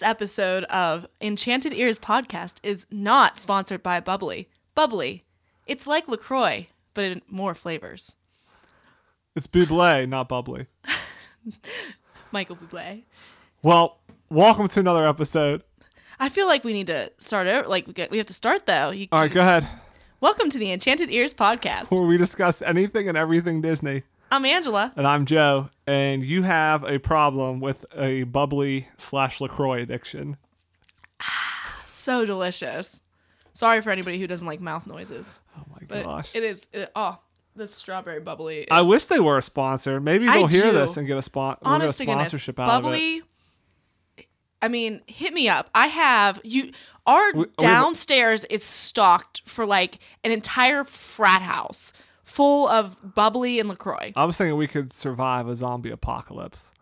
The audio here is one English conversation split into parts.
This episode of Enchanted Ears podcast is not sponsored by Bubly. Bubly. It's like LaCroix, but in more flavors. It's Buble, not bubly. Michael Bublé. Well, welcome to another episode. I feel like we need to start out. Like we, get, we have to start though. You, All right, go ahead. welcome to the Enchanted Ears podcast. Where we discuss anything and everything Disney. I'm Angela. And I'm Joe, and you have a problem with a bubly slash LaCroix addiction. So delicious. Sorry for anybody who doesn't like mouth noises, Oh my but gosh. it is. It, oh, the strawberry bubly. Is, I wish they were a sponsor. Maybe I they'll hear do. this and get a spot. we'll get a honest to goodness, sponsorship out of it. bubly. I mean, hit me up. I have you. Our we downstairs is stocked for like an entire frat house full of bubly and Lacroix. I was thinking we could survive a zombie apocalypse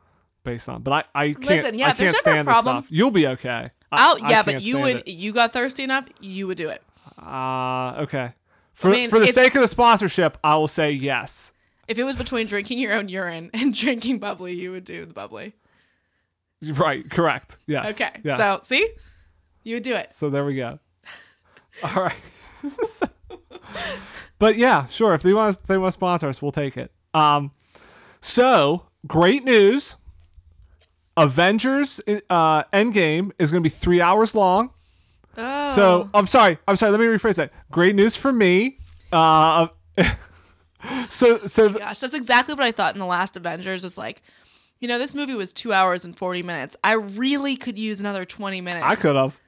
based on, but I, I can't. Listen, yeah, I if there's can't ever a stand problem- this stuff. You'll be okay. I- Oh I yeah, but can't you stand would. it. You got thirsty enough, you would do it. Uh, okay. For, mean, for the it's- sake of the sponsorship, I will say yes. If it was between drinking your own urine and drinking bubly, you would do the bubly. Right, correct. Yes. Okay, yes. so see, you would do it. So there we go. All right. but yeah, sure. If they want, if they want to sponsor us, we'll take it. Um, so great news. Avengers uh, Endgame is going to be three hours long. Oh, So I'm sorry. I'm sorry. Let me rephrase that. Great news for me. Uh, so so gosh, that's exactly what I thought in the last Avengers. Was like, you know, this movie was two hours and forty minutes. I really could use another twenty minutes. I could have.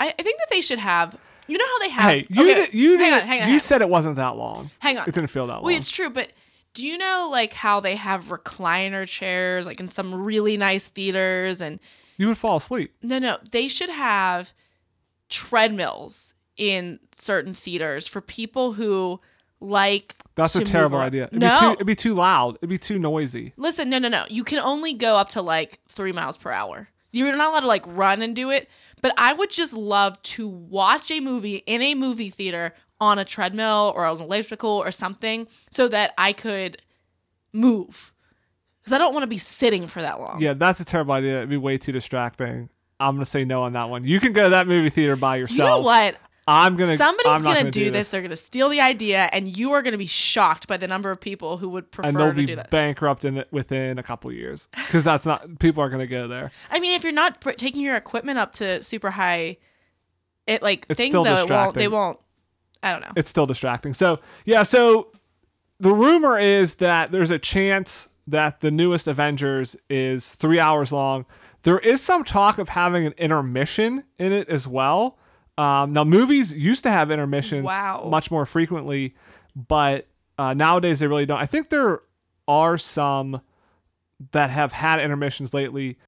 I, I think that they should have. You know how they have. Hey, you okay, did, you hang did, on, hang on, you hang said it wasn't that long. Hang on. It didn't feel that long. Well, it's true, but do you know like how they have recliner chairs, like in some really nice theaters, and you would fall asleep. no, no, they should have treadmills in certain theaters for people who like. That's a terrible idea. It'd no, be too, it'd be too loud. It'd be too noisy. Listen, no, no, no. You can only go up to like three miles per hour. You're not allowed to like run and do it. But I would just love to watch a movie in a movie theater on a treadmill or on an elliptical or something so that I could move. Because I don't want to be sitting for that long. Yeah, that's a terrible idea. It'd be way too distracting. I'm gonna say no on that one. You can go to that movie theater by yourself. You know what? I'm gonna. Somebody's I'm gonna, gonna do, this. They're gonna steal the idea, and you are gonna be shocked by the number of people who would and prefer they'll to be do that. bankrupt in it within a couple years because that's not. People are gonna go there. I mean, if you're not pr- taking your equipment up to super high, it like It's things though it won't. They won't. I don't know. It's still distracting. So yeah. So the rumor is that there's a chance that the newest Avengers is three hours long. There is some talk of having an intermission in it as well. Um, now, movies used to have intermissions Wow. much more frequently, but uh, nowadays they really don't. I think there are some that have had intermissions lately.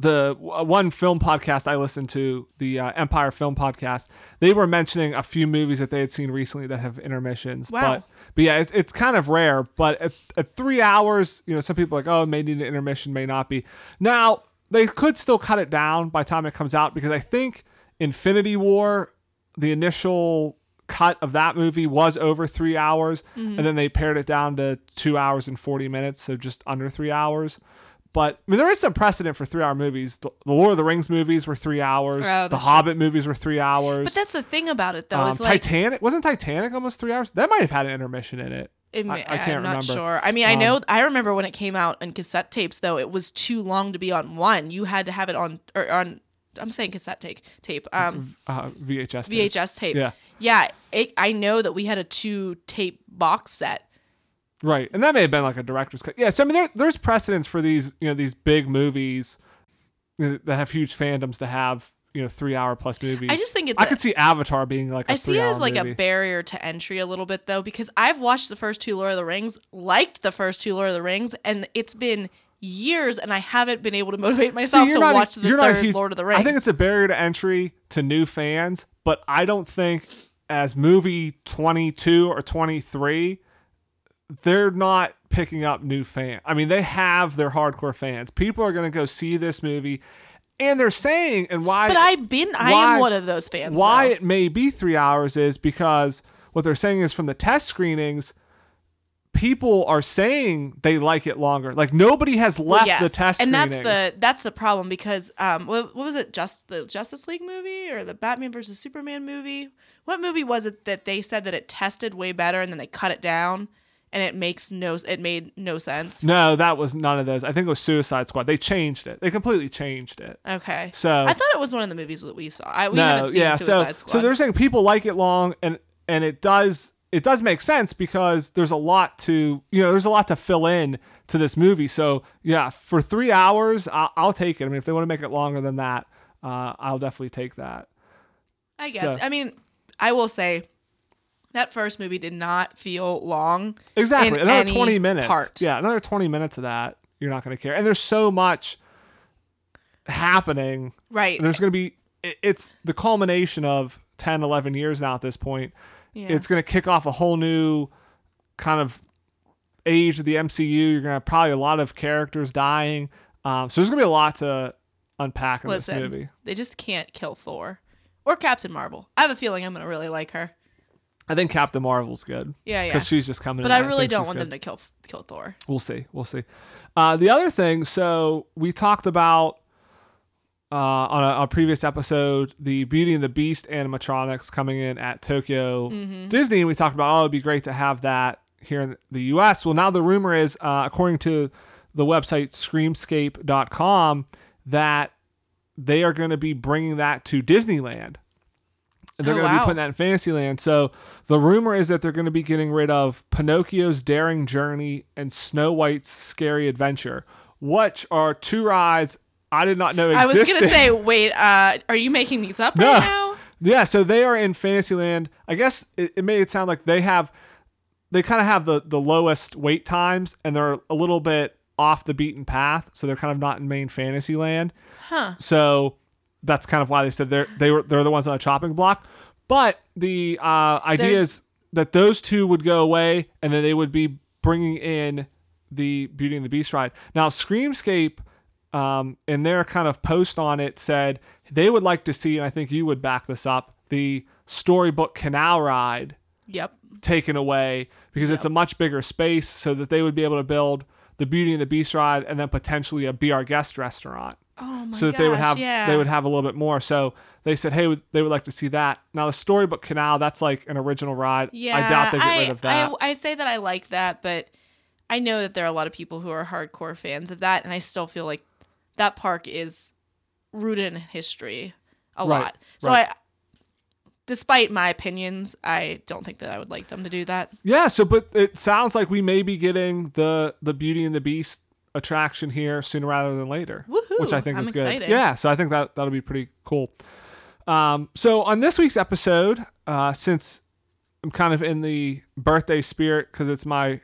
The one film podcast I listened to, the uh, Empire Film Podcast, they were mentioning a few movies that they had seen recently that have intermissions. Wow. But, but yeah, it's, it's kind of rare. But at, at three hours, you know, some people are like, oh, it may need an intermission, may not be. Now, they could still cut it down by the time it comes out because I think Infinity War, the initial cut of that movie was over three hours, Mm-hmm. and then they pared it down to two hours and 40 minutes, so just under three hours. But I mean, there is some precedent for three hour movies. The, the Lord of the Rings movies were three hours. Oh, the Hobbit movies were three hours. But that's the thing about it, though. um, is like Titanic wasn't Titanic almost three hours. That might have had an intermission in it. it may- I can't I'm not remember. sure. I mean, I know. I remember when it came out on cassette tapes, though. It was too long to be on one. You had to have it on or on. I'm saying cassette tape. Tape. Um, Uh, VHS. tape. VHS tape. Yeah. Yeah. It, I know that we had a two tape box set. Right, and that may have been like a director's cut. Yeah, so I mean, there, there's precedence for these, you know, these big movies that have huge fandoms to have, you know, three hour plus movies. I just think it's. I a- could see Avatar being like a I see it as like movie. a barrier to entry a little bit though, because I've watched the first two Lord of the Rings, liked the first two Lord of the Rings, and it's been years, and I haven't been able to motivate myself you're to not watch the you're not a third huge- Lord of the Rings. I think it's a barrier to entry to new fans, but I don't think as movie 22 or 23, they're not picking up new fans. I mean, they have their hardcore fans. People are going to go see this movie, and they're saying, and why? but I've been, I am one of those fans. why though. it may be three hours is because what they're saying is from the test screenings, people are saying they like it longer. Like nobody has left the test and that's screenings. the that's the problem because um what, what was it just the Justice League movie or the Batman versus Superman movie? What movie was it that they said that it tested way better and then they cut it down and it makes no it made no sense. No, that was none of those. I think it was Suicide Squad. They changed it. They completely changed it. Okay. So I thought it was one of the movies that we saw. I, we no, haven't seen yeah. Suicide so Squad. so they're saying people like it long, and and it does it does make sense because there's a lot to you know there's a lot to fill in to this movie. So yeah, for three hours, I'll, I'll take it. I mean, if they want to make it longer than that, uh, I'll definitely take that. I guess. So- I mean, I will say that first movie did not feel long. Exactly. another any 20 minutes. part. Yeah, another 20 minutes of that. You're not going to care. And there's so much happening. Right. There's going to be, it's the culmination of 10, 11 years now at this point. Yeah. It's going to kick off a whole new kind of age of the MCU. You're going to have probably a lot of characters dying. Um, so there's going to be a lot to unpack in Listen, this movie. they just can't kill Thor or Captain Marvel. I have a feeling I'm gonna really like her. I think Captain Marvel's good. Yeah, yeah. Because she's just coming But. I really think don't want good. them to kill kill Thor. We'll see. We'll see. Uh, the other thing, so we talked about uh, on, a, on a previous episode the Beauty and the Beast animatronics coming in at Tokyo Mm-hmm. Disney. We talked about, oh, it'd be great to have that here in the US. Well, now the rumor is, uh, according to the website screamscape.com, that they are going to be bringing that to Disneyland. And they're Oh, going to be putting that in Fantasyland. So the rumor is that they're going to be getting rid of Pinocchio's Daring Journey and Snow White's Scary Adventure, which are two rides I did not know I was gonna say, wait, uh, are you making these up No. right now? Yeah, so they are in Fantasyland. I guess it, it made it sound like they have, they kind of have the the lowest wait times, and they're a little bit off the beaten path. So they're kind of not in main Fantasyland. Huh. So that's kind of why they said they're they were they're the ones on the chopping block. But the uh, idea There's- is that those two would go away, and then they would be bringing in the Beauty and the Beast ride. Now, Screamscape, um, in their kind of post on it, said they would like to see, and I think you would back this up, the storybook canal ride Yep. taken away because it's a much bigger space, so that they would be able to build the Beauty and the Beast ride and then potentially a Be Our Guest restaurant Oh my so that they would have yeah. they would have a little bit more. So they said, hey, they would like to see that. Now the storybook canal, that's like an original ride. Yeah, I doubt they get I, rid of that. I, I say that I like that, but I know that there are a lot of people who are hardcore fans of that, and I still feel like that park is rooted in history a Right, lot. So right. I, despite my opinions, I don't think that I would like them to do that. yeah. So, but it sounds like we may be getting the the Beauty and the Beast attraction here sooner rather than later, Woohoo, which I think I'm is good. Yeah. So I think that that'll be pretty cool. Um, so on this week's episode, uh, since I'm kind of in the birthday spirit because it's my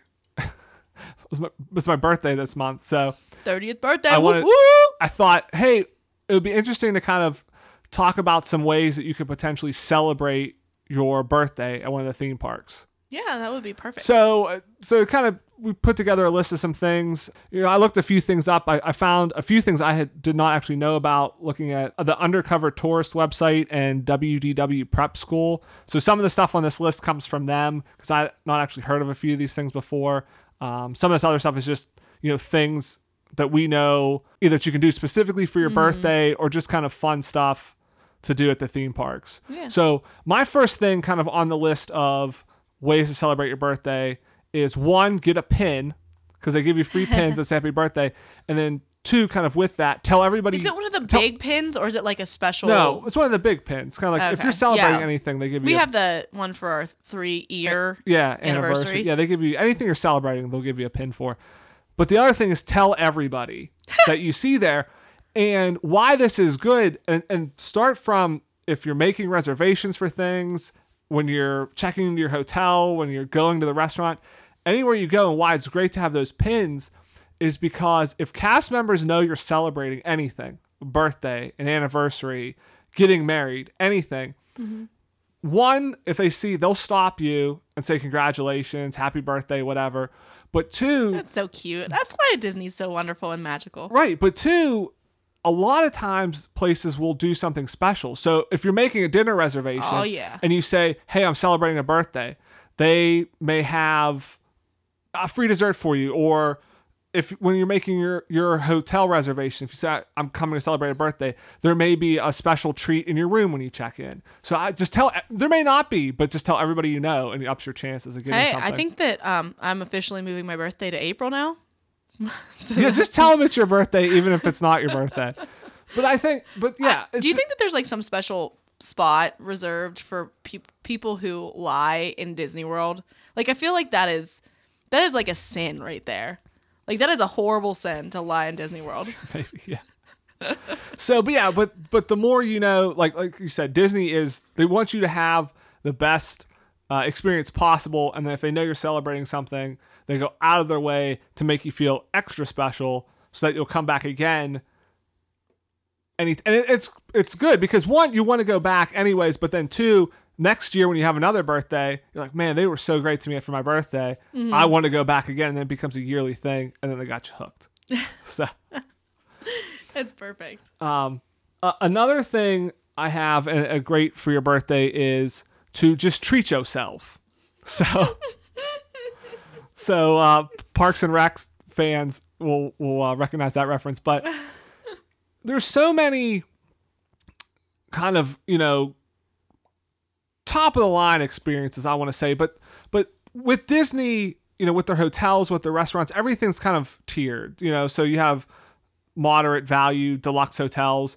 it's my it's my birthday this month, so. 30th birthday. I wanted- whoop. I thought, hey, it would be interesting to kind of talk about some ways that you could potentially celebrate your birthday at one of the theme parks. Yeah, that would be perfect. So, uh, so kind of we put together a list of some things. You know, I looked a few things up. I, I found a few things I had did not actually know about looking at the Undercover Tourist website and WDW Prep School. So some of the stuff on this list comes from them because I had not actually heard of a few of these things before. Um, some of this other stuff is just you know things that we know either that you can do specifically for your birthday or just kind of fun stuff to do at the theme parks. Yeah. So my first thing kind of on the list of ways to celebrate your birthday is one, get a pin because they give you free pins that say happy birthday. And then two, kind of with that, tell everybody. is it one of the tell- big pins or is it like a special? No, it's one of the big pins. Kind of like if you're celebrating Yeah. anything, they give you We a- have the one for our three year. yeah, anniversary. Anniversary. Yeah, they give you anything you're celebrating, they'll give you a pin for. But the other thing is tell everybody that you see there and why this is good and, and start from if you're making reservations for things, when you're checking into your hotel, when you're going to the restaurant, anywhere you go and why it's great to have those pins is because if cast members know you're celebrating anything, a birthday, an anniversary, getting married, anything, one, if they see, they'll stop you and say congratulations, happy birthday, whatever. But two, That's so cute. That's why Disney's so wonderful and magical. right, but two, a lot of times places will do something special. So if you're making a dinner reservation Oh, yeah. and you say, "Hey, I'm celebrating a birthday," they may have a free dessert for you, or if when you're making your your hotel reservation, if you say I'm coming to celebrate a birthday, there may be a special treat in your room when you check in. So I just tell there may not be, but just tell everybody you know, and it ups your chances of getting Hey, something. I think that um, I'm officially moving my birthday to April now. so yeah, just tell them it's your birthday, even if it's not your birthday. But I think, but yeah, Do you think that there's like some special spot reserved for peop people who lie in Disney World? Like I feel like that is that is like a sin right there. Like that is a horrible sin to lie in Disney World. yeah so but yeah but but the more you know like like you said disney is they want you to have the best uh, experience possible and then if they know you're celebrating something they go out of their way to make you feel extra special so that you'll come back again and, it, and it, it's it's good because one you want to go back anyways but then two next year when you have another birthday you're like man they were so great to me for my birthday i want to go back again and then it becomes a yearly thing and then they got you hooked so that's perfect. um, uh, another thing I have a, a great for your birthday is to just treat yourself. So, so uh, Parks and Rec fans will will uh, recognize that reference, but there's so many kind of you know top of the line experiences I want to say, but but with Disney, you know, with their hotels, with their restaurants, everything's kind of tiered. You know, so you have moderate value deluxe hotels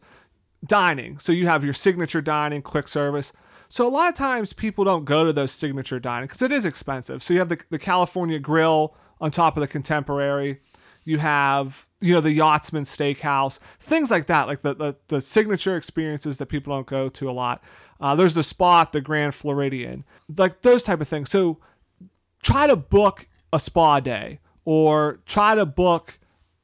dining. So you have your signature dining quick service. So a lot of times people don't go to those signature dining because it is expensive. So you have the, the california grill on top of the contemporary. You have you know the yachtsman steakhouse things like that like the, the, the signature experiences that people don't go to a lot uh, there's the spot the grand floridian like those type of things so try to book a spa day or try to book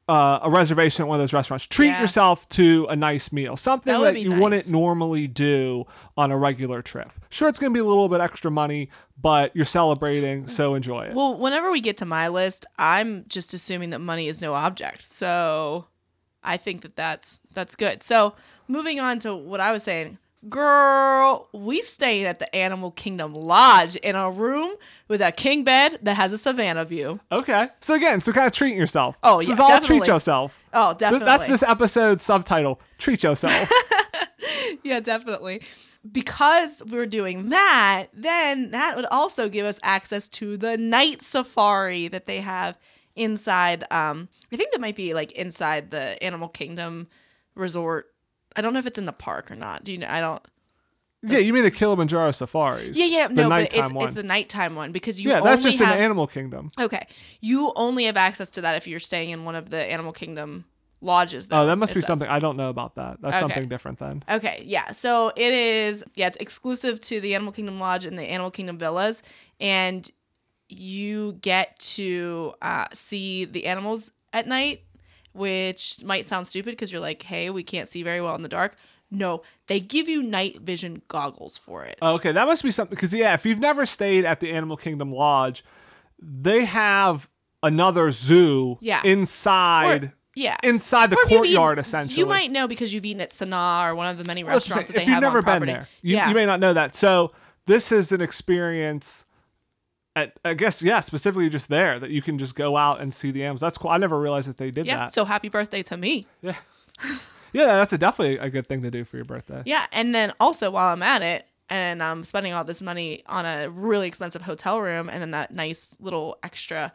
uh, a reservation at one of those restaurants. Treat Yeah. yourself to a nice meal, something That that, you nice. wouldn't normally do on a regular trip. Sure, it's going to be a little bit extra money, but you're celebrating, so enjoy it. Well, whenever we get to my list, I'm just assuming that money is no object. So I think that that's that's good. So moving on to what I was saying, girl, we staying at the Animal Kingdom Lodge in a room with a king bed that has a savannah view. Okay, so again, so kind of treating yourself. Oh, this yeah, is all treat yourself. Oh, definitely. That's this episode's subtitle: treat yourself. yeah, definitely. Because we're doing that, then that would also give us access to the night safari that they have inside. Um, I think that might be like inside the Animal Kingdom resort. I don't know if it's in the park or not. Do you know? I don't. yeah, you mean the Kilimanjaro safaris? Yeah, yeah, the no, but it's one. it's the nighttime one because you yeah, that's just have in Animal Kingdom. okay. You only have access to that if you're staying in one of the Animal Kingdom lodges. Though, Oh, that must be says. something I don't know about that. That's Okay. something different then. Okay, yeah. So it is, yeah, it's exclusive to the Animal Kingdom Lodge and the Animal Kingdom Villas. And you get to uh, see the animals at night, which might sound stupid because you're like, hey, we can't see very well in the dark. No, they give you night vision goggles for it. Oh, okay, that must be something because yeah, if you've never stayed at the Animal Kingdom Lodge, they have another zoo Yeah. inside Or- yeah. inside the if you've courtyard eaten- essentially. You might know because you've eaten at Sanaa or one of the many Well, that's the restaurants that they if you've have never on been property. there, you, yeah. you may not know that. So this is an experience. At, I guess yeah, specifically just there that you can just go out and see the animals. That's cool. I never realized that they did yeah. that. So happy birthday to me. yeah, yeah, that's a, definitely a good thing to do for your birthday. Yeah, and then also while I'm at it and I'm spending all this money on a really expensive hotel room and then that nice little extra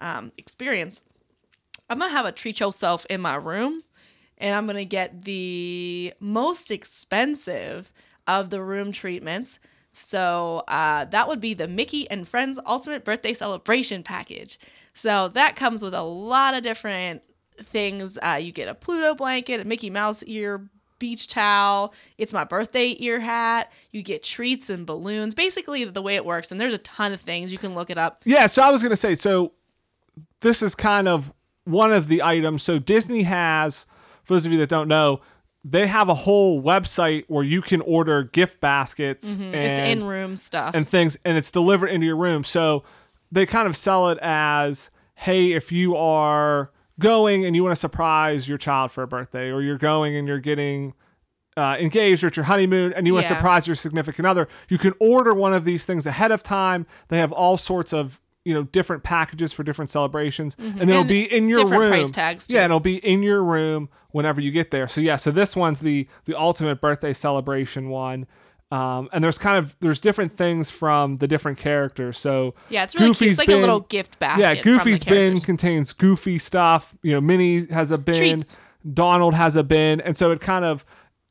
um, experience, I'm gonna have a treat yourself in my room, and I'm gonna get the most expensive of the room treatments. So uh, that would be the Mickey and Friends Ultimate Birthday Celebration Package. So that comes with a lot of different things. Uh, you get a Pluto blanket, a Mickey Mouse ear beach towel. It's my birthday ear hat. You get treats and balloons. Basically, the way it works. And there's a ton of things. You can look it up. Yeah, so I was gonna say, so this is kind of one of the items. So Disney has, for those of you that don't know, they have a whole website where you can order gift baskets and, Mm-hmm. it's in room stuff. and things, and it's delivered into your room. So they kind of sell it as, hey, if you are going and you want to surprise your child for a birthday, or you're going and you're getting uh, engaged or at your honeymoon and you want to Yeah. surprise your significant other, you can order one of these things ahead of time. They have all sorts of you know different packages for different celebrations, and it'll be in your different room. price tags, too. Yeah, it'll be in your room whenever you get there. So yeah, so this one's the the ultimate birthday celebration one. Um, and there's kind of there's different things from the different characters. So Yeah, it's really cute. It's like a little gift basket. yeah, Goofy's bin contains goofy stuff. You know, Minnie has a bin. Treats. Donald has a bin, and so it kind of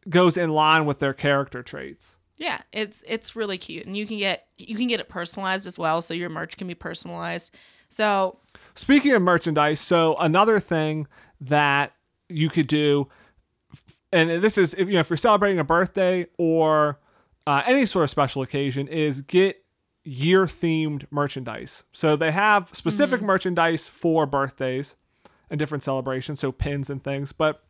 goes in line with their character traits. Yeah, it's it's really cute, and you can get you can get it personalized as well, so your merch can be personalized. So Speaking of merchandise, so another thing that you could do, and this is if you know if you're celebrating a birthday or uh, any sort of special occasion, is get year themed merchandise. So they have specific merchandise for birthdays and different celebrations, so pins and things. But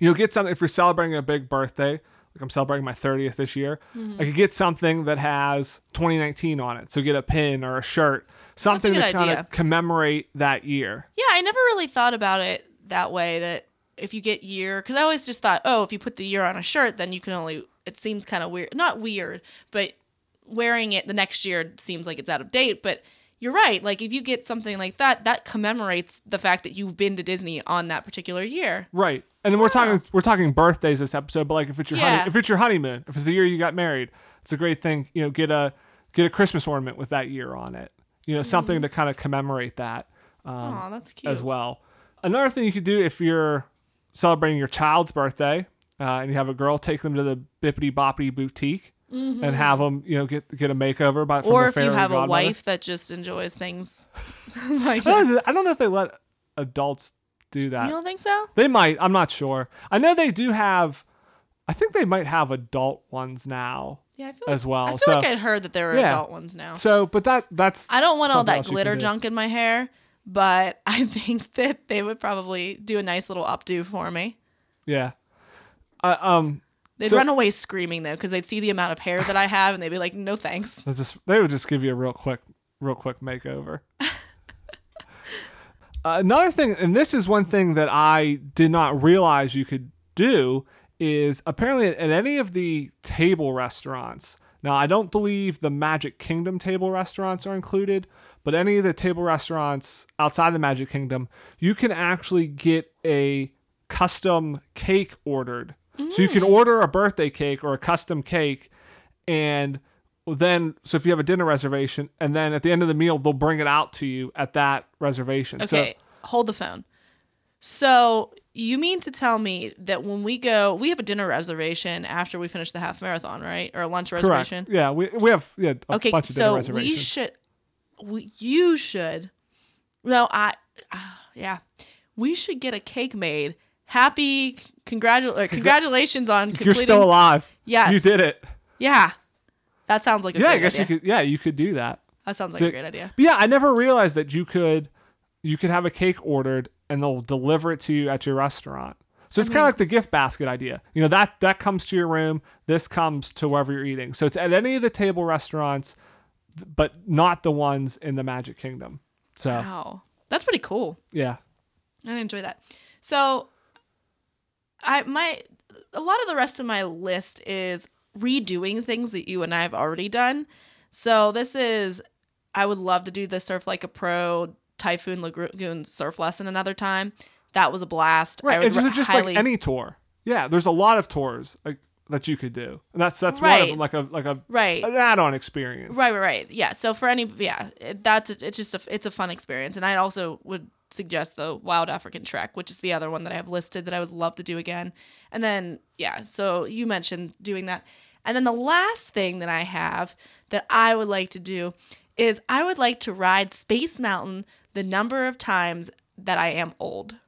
you know, get something if you're celebrating a big birthday. Like I'm celebrating my 30th this year. I could get something that has 2019 on it. So get a pin or a shirt, something to kind of commemorate that year. yeah, I never really thought about it that way. That if you get year, because I always just thought, oh, if you put the year on a shirt, then you can only. It seems kind of weird, not weird, but wearing it the next year seems like it's out of date. But you're right. Like if you get something like that, that commemorates the fact that you've been to Disney on that particular year. Right. And then we're talking we're talking birthdays this episode, but like if it's your Yeah. honey, if it's your honeymoon, if it's the year you got married, it's a great thing, you know, get a get a Christmas ornament with that year on it. You know, something to kind of commemorate that um, Oh, that's cute. as well. Another thing you could do if you're celebrating your child's birthday uh, and you have a girl, take them to the Bibbidi Bobbidi Boutique and have them, you know, get get a makeover by Mm-hmm. Or if you have a wife that just enjoys things like I don't, know- I don't know if they let adults do that. You don't think so? They might. I'm not sure. I know they do have. I think they might have adult ones now Yeah, I feel as like, well. I feel so, like I'd heard that there were Yeah. adult ones now. so, but that that's. I don't want all that glitter junk in my hair, but I think that they would probably do a nice little updo for me. Yeah. Uh, um. They'd So- run away screaming though, because they'd see the amount of hair that I have, and they'd be like, "No thanks." Just they would just give you a real quick, real quick makeover. Uh, another thing, and this is one thing that I did not realize you could do, is apparently at any of the table restaurants. Now, I don't believe the Magic Kingdom table restaurants are included, but any of the table restaurants outside the Magic Kingdom, you can actually get a custom cake ordered. So you can order a birthday cake or a custom cake, and then so if you have a dinner reservation, and then at the end of the meal, they'll bring it out to you at that reservation. Okay, hold the phone. So you mean to tell me that when we go, we have a dinner reservation after we finish the half marathon, right, or a lunch So correct. reservation? Yeah, we we have yeah a Okay, bunch of dinner so reservations. we should, we, you should. No, I, uh, yeah, we should get a cake made. Happy congratul- uh, or congratulations on completing. You're still alive. Yes. you did it. Yeah, that sounds like a Yeah, great I guess idea. you could. Yeah, you could do that. That sounds like So- a great idea. Yeah, I never realized that you could you could have a cake ordered and they'll deliver it to you at your restaurant. So it's kind of like the gift basket idea. You know that that comes to your room. This comes to wherever you're eating. So it's at any of the table restaurants, but not the ones in the Magic Kingdom. So Wow, that's pretty cool. yeah, I enjoy that. So, I my a lot of the rest of my list is redoing things that you and I have already done. So this is I would love to do the surf like a pro Typhoon Lagoon surf lesson another time. That was a blast. I right. would It's just, just highly, like any tour. Yeah, there's a lot of tours like that you could do, and that's that's one of them. Like a like a right. an add-on experience. Right, right, right. Yeah. So for any, yeah, it, that's it's just a it's a fun experience, and I also would suggest the Wild African Trek, which is the other one that I have listed that I would love to do again. And then yeah, so you mentioned doing that, and then the last thing that I have that I would like to do is I would like to ride Space Mountain the number of times that I am old.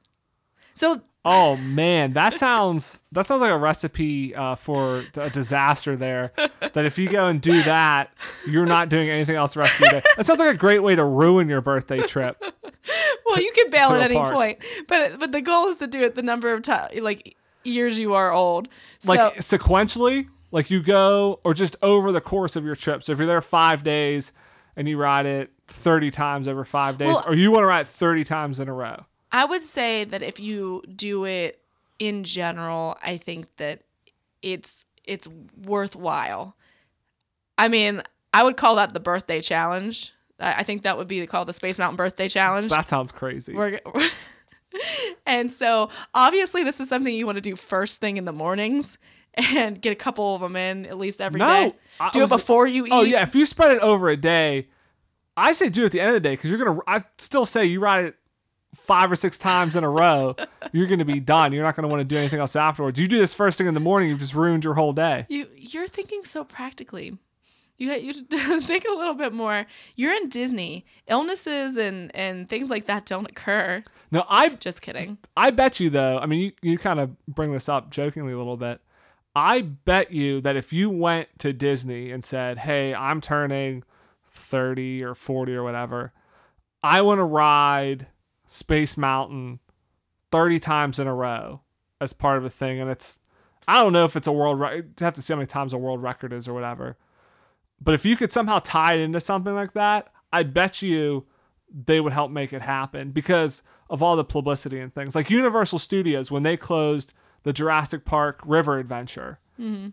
So Oh man, that sounds that sounds like a recipe uh, for a disaster. There, that if you go and do that, you're not doing anything else the rest of your day. That sounds like a great way to ruin your birthday trip. well, you can bail at any park. point, but but the goal is to do it the number of times like years you are old. So, Like sequentially, like you go or just over the course of your trip. So if you're there five days and you ride it 30 times over five days, Well- or you want to ride 30 times in a row. I would say that if you do it in general, I think that it's it's worthwhile. I mean, I would call that the birthday challenge. I I think that would be called the Space Mountain Birthday Challenge. That sounds crazy. We're, and so obviously this is something you want to do first thing in the mornings and get a couple of them in at least every No, day. I Do it before you oh, eat. Oh yeah, if you spread it over a day, I say do it at the end of the day because you're gonna. I still say you ride it five or six times in a row, you're gonna be done. You're not gonna want to do anything else afterwards. You do this first thing in the morning, you've just ruined your whole day. You you're thinking so practically. You you think a little bit more. You're in Disney. Illnesses and and things like that don't occur. No, I Just kidding. I bet you though. I mean, you you kind of bring this up jokingly a little bit. I bet you that if you went to Disney and said, "Hey, I'm turning 30 or 40 or whatever. I want to ride Space Mountain 30 times in a row as part of a thing and it's I don't know if it's a world record. You have to see how many times a world record is or whatever. But if you could somehow tie it into something like that, I bet you they would help make it happen because of all the publicity and things. Like Universal Studios, when they closed the Jurassic Park River Adventure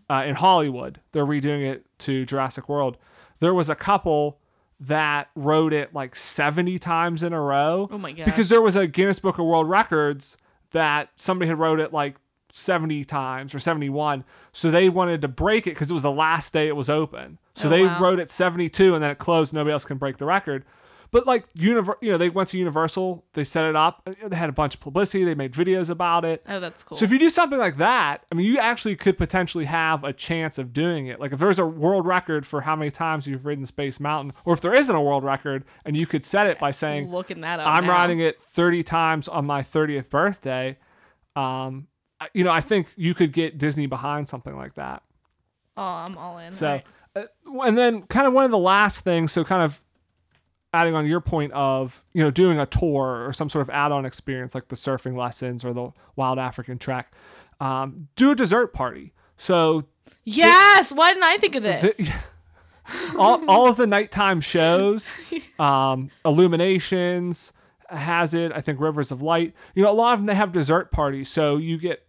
uh, in Hollywood, they're redoing it to Jurassic World. There was a couple that rode it like 70 times in a row. Oh my god. Because there was a Guinness Book of World Records that somebody had rode it like 70 times or 71. So they wanted to break it because it was the last day it was open. So Oh, they wow. rode it 72 and then it closed. Nobody else can break the record. But like univer- you know, they went to Universal, they set it up, they had a bunch of publicity, they made videos about it. Oh, that's cool. So if you do something like that, I mean, you actually could potentially have a chance of doing it. Like if there's a world record for how many times you've ridden Space Mountain, or if there isn't a world record and you could set it by saying, Looking that up. I'm now. riding it 30 times on my 30th birthday. Um, you know, I think you could get Disney behind something like that. Oh, I'm all in. So, right. uh, and then kind of one of the last things, so kind of adding on your point of, you know, doing a tour or some sort of add on experience like the surfing lessons or the wild African trek, um, do a dessert party. So, Yes. Why didn't I think of this? Di- all, all of the nighttime shows, um, Illuminations has it. I think Rivers of Light. You know, a lot of them they have dessert parties, so you get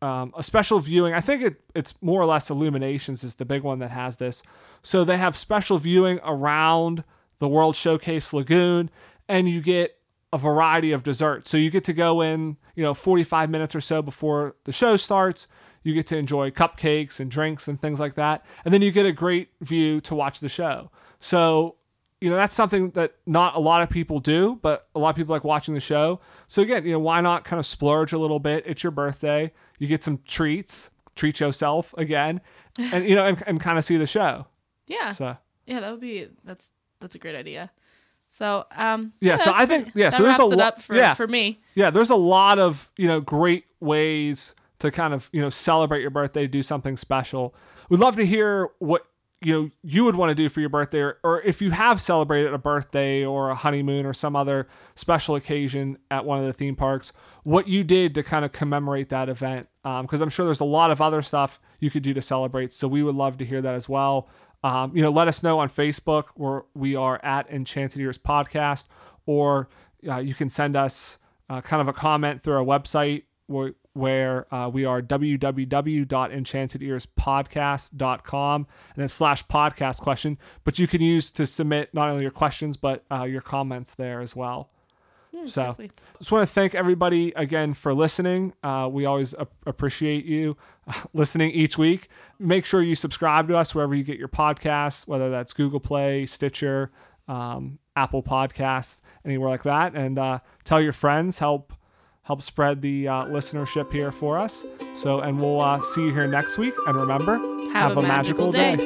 um, a special viewing. I think it, it's more or less Illuminations is the big one that has this. So they have special viewing around the World Showcase Lagoon, and you get a variety of desserts. So you get to go in, you know, 45 minutes or so before the show starts. You get to enjoy cupcakes and drinks and things like that. And then you get a great view to watch the show. So, you know, that's something that not a lot of people do, but a lot of people like watching the show. So again, you know, why not kind of splurge a little bit? It's your birthday. You get some treats, treat yourself again, and you know, and, and kind of see the show. yeah. So Yeah, that would be that's that's a great idea. So um Yeah, so that's I think- yeah, that so there's wraps a it lo- up for yeah. for me. yeah, there's a lot of you know great ways to kind of you know celebrate your birthday, do something special. We'd love to hear what you know you would want to do for your birthday, or, or if you have celebrated a birthday or a honeymoon or some other special occasion at one of the theme parks, what you did to kind of commemorate that event. Because I'm sure there's a lot of other stuff you could do to celebrate. So we would love to hear that as well. Um, you know, let us know on Facebook where we are at Enchanted Ears Podcast, or uh, you can send us uh, kind of a comment through our website where, where uh, we are www.enchantedearspodcast.com and then slash podcast question. But you can use to submit not only your questions, but uh, your comments there as well. So, exactly. just want to thank everybody again for listening. Uh, we always ap- appreciate you uh, listening each week. Make sure you subscribe to us wherever you get your podcasts, whether that's Google Play, Stitcher, um, Apple Podcasts, anywhere like that, and uh, tell your friends. Help help spread the uh, listenership here for us. So, and we'll uh, see you here next week. And remember, Have a magical day.